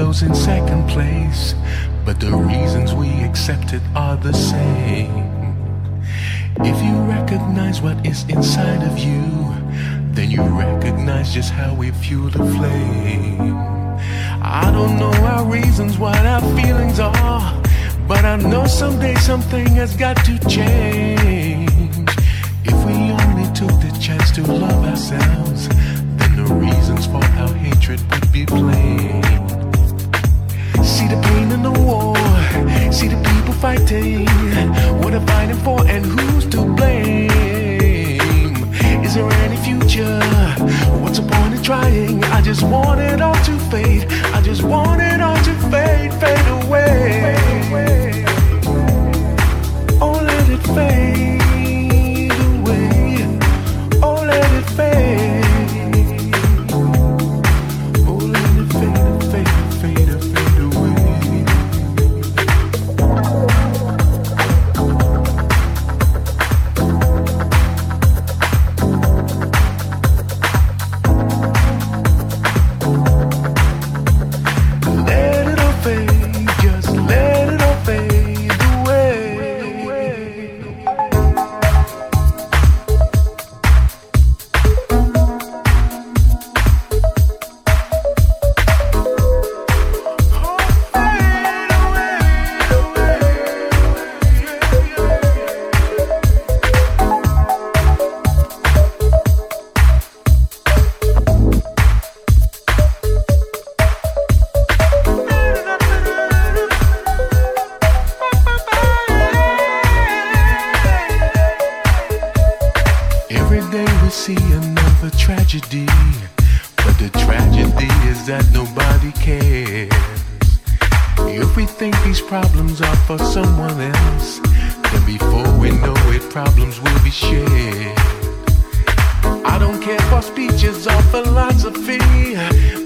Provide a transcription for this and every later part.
those in second place, but the reasons we accept it are the same. If you recognize what is inside of you, then you recognize just how we fuel the flame. I don't know our reasons, what our feelings are, but I know someday something has got to change. If we only took the chance to love ourselves, then the reasons for our hatred would be plain. See the pain in the war, see the people fighting. What are fighting for and who's to blame? Is there any future? What's the point in trying? I just want it all to fade. I just want it all to fade, fade away. Oh, let it fade away. Oh, let it fade. That nobody cares. If we think these problems are for someone else, then before we know it, problems will be shared. I don't care for speeches or philosophy,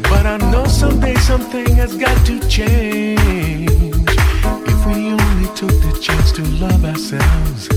but I know someday something has got to change. If we only took the chance to love ourselves,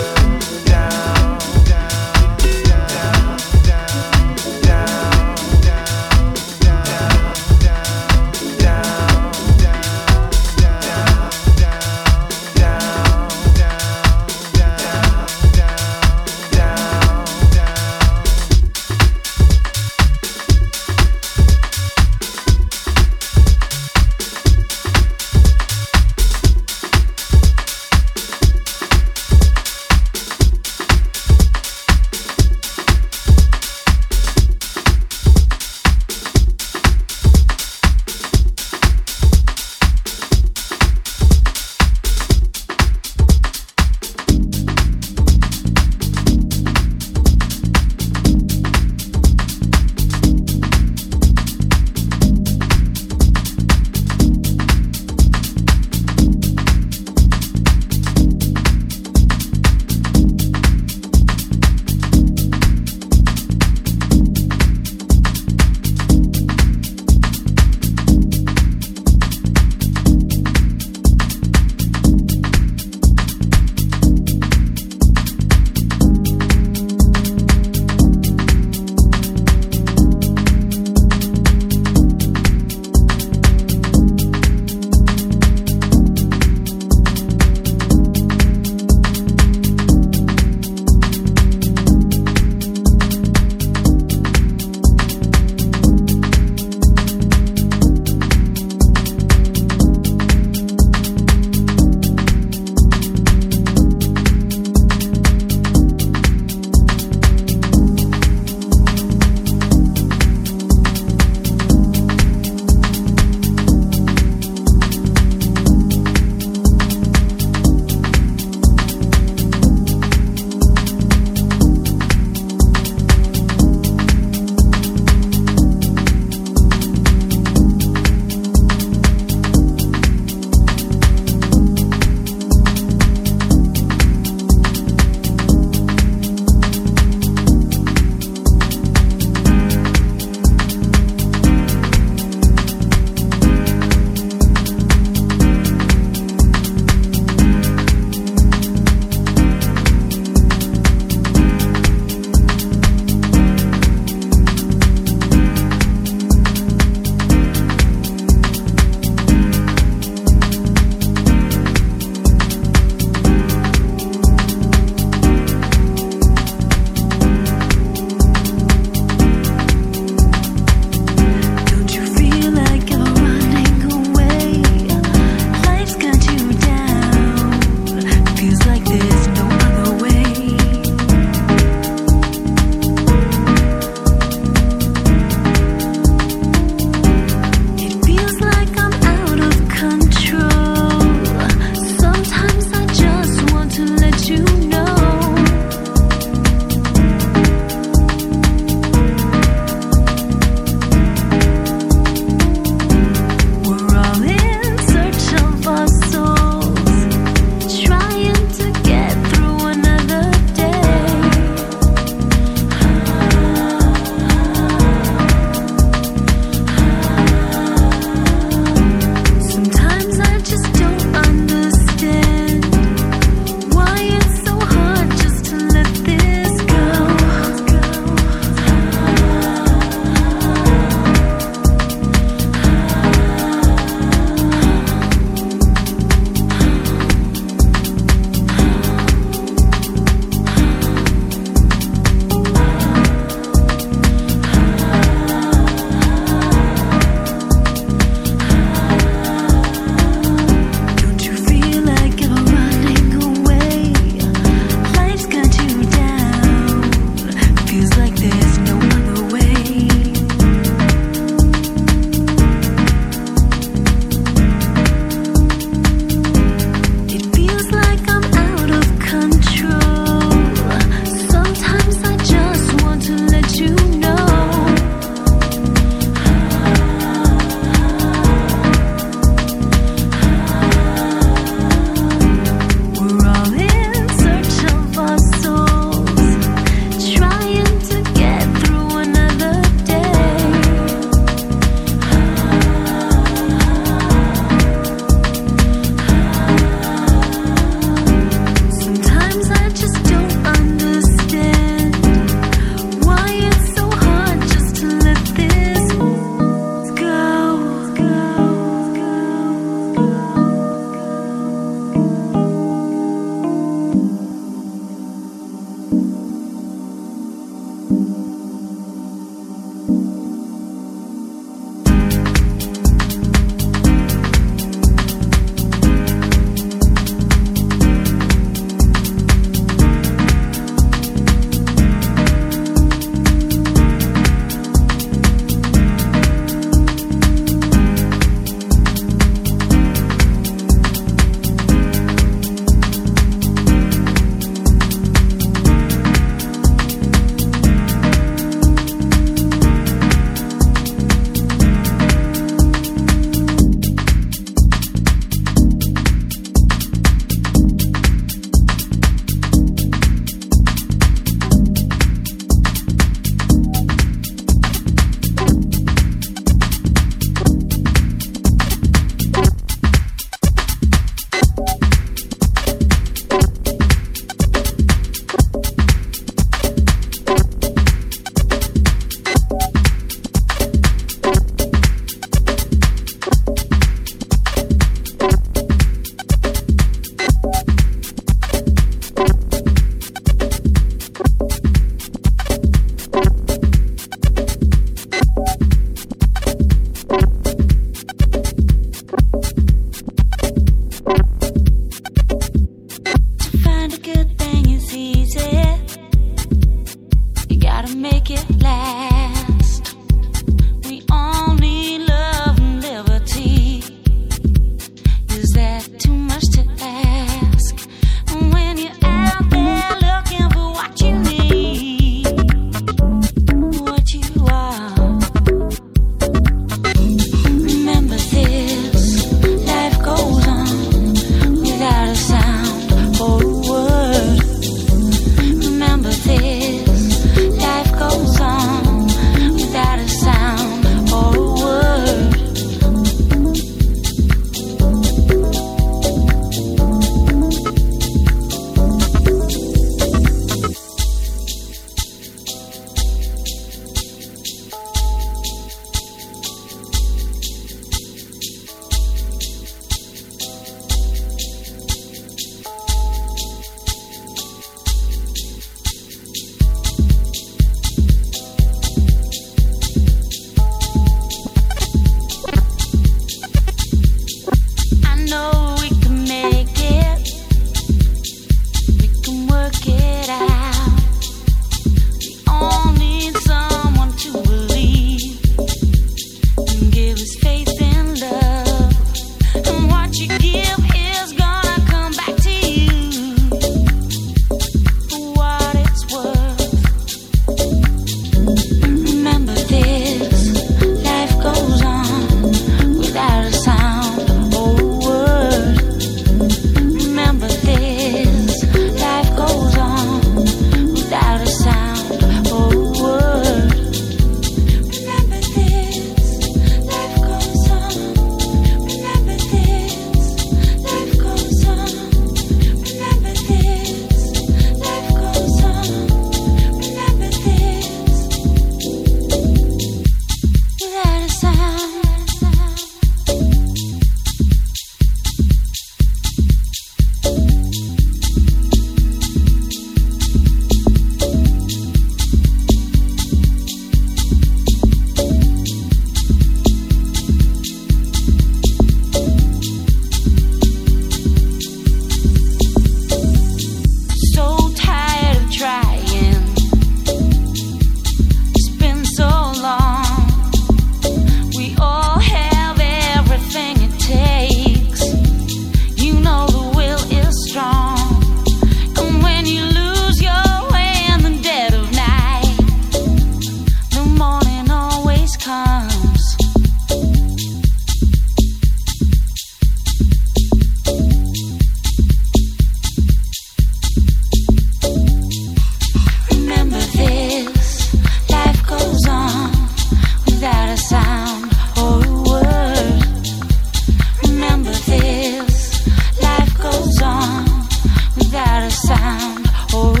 sound. or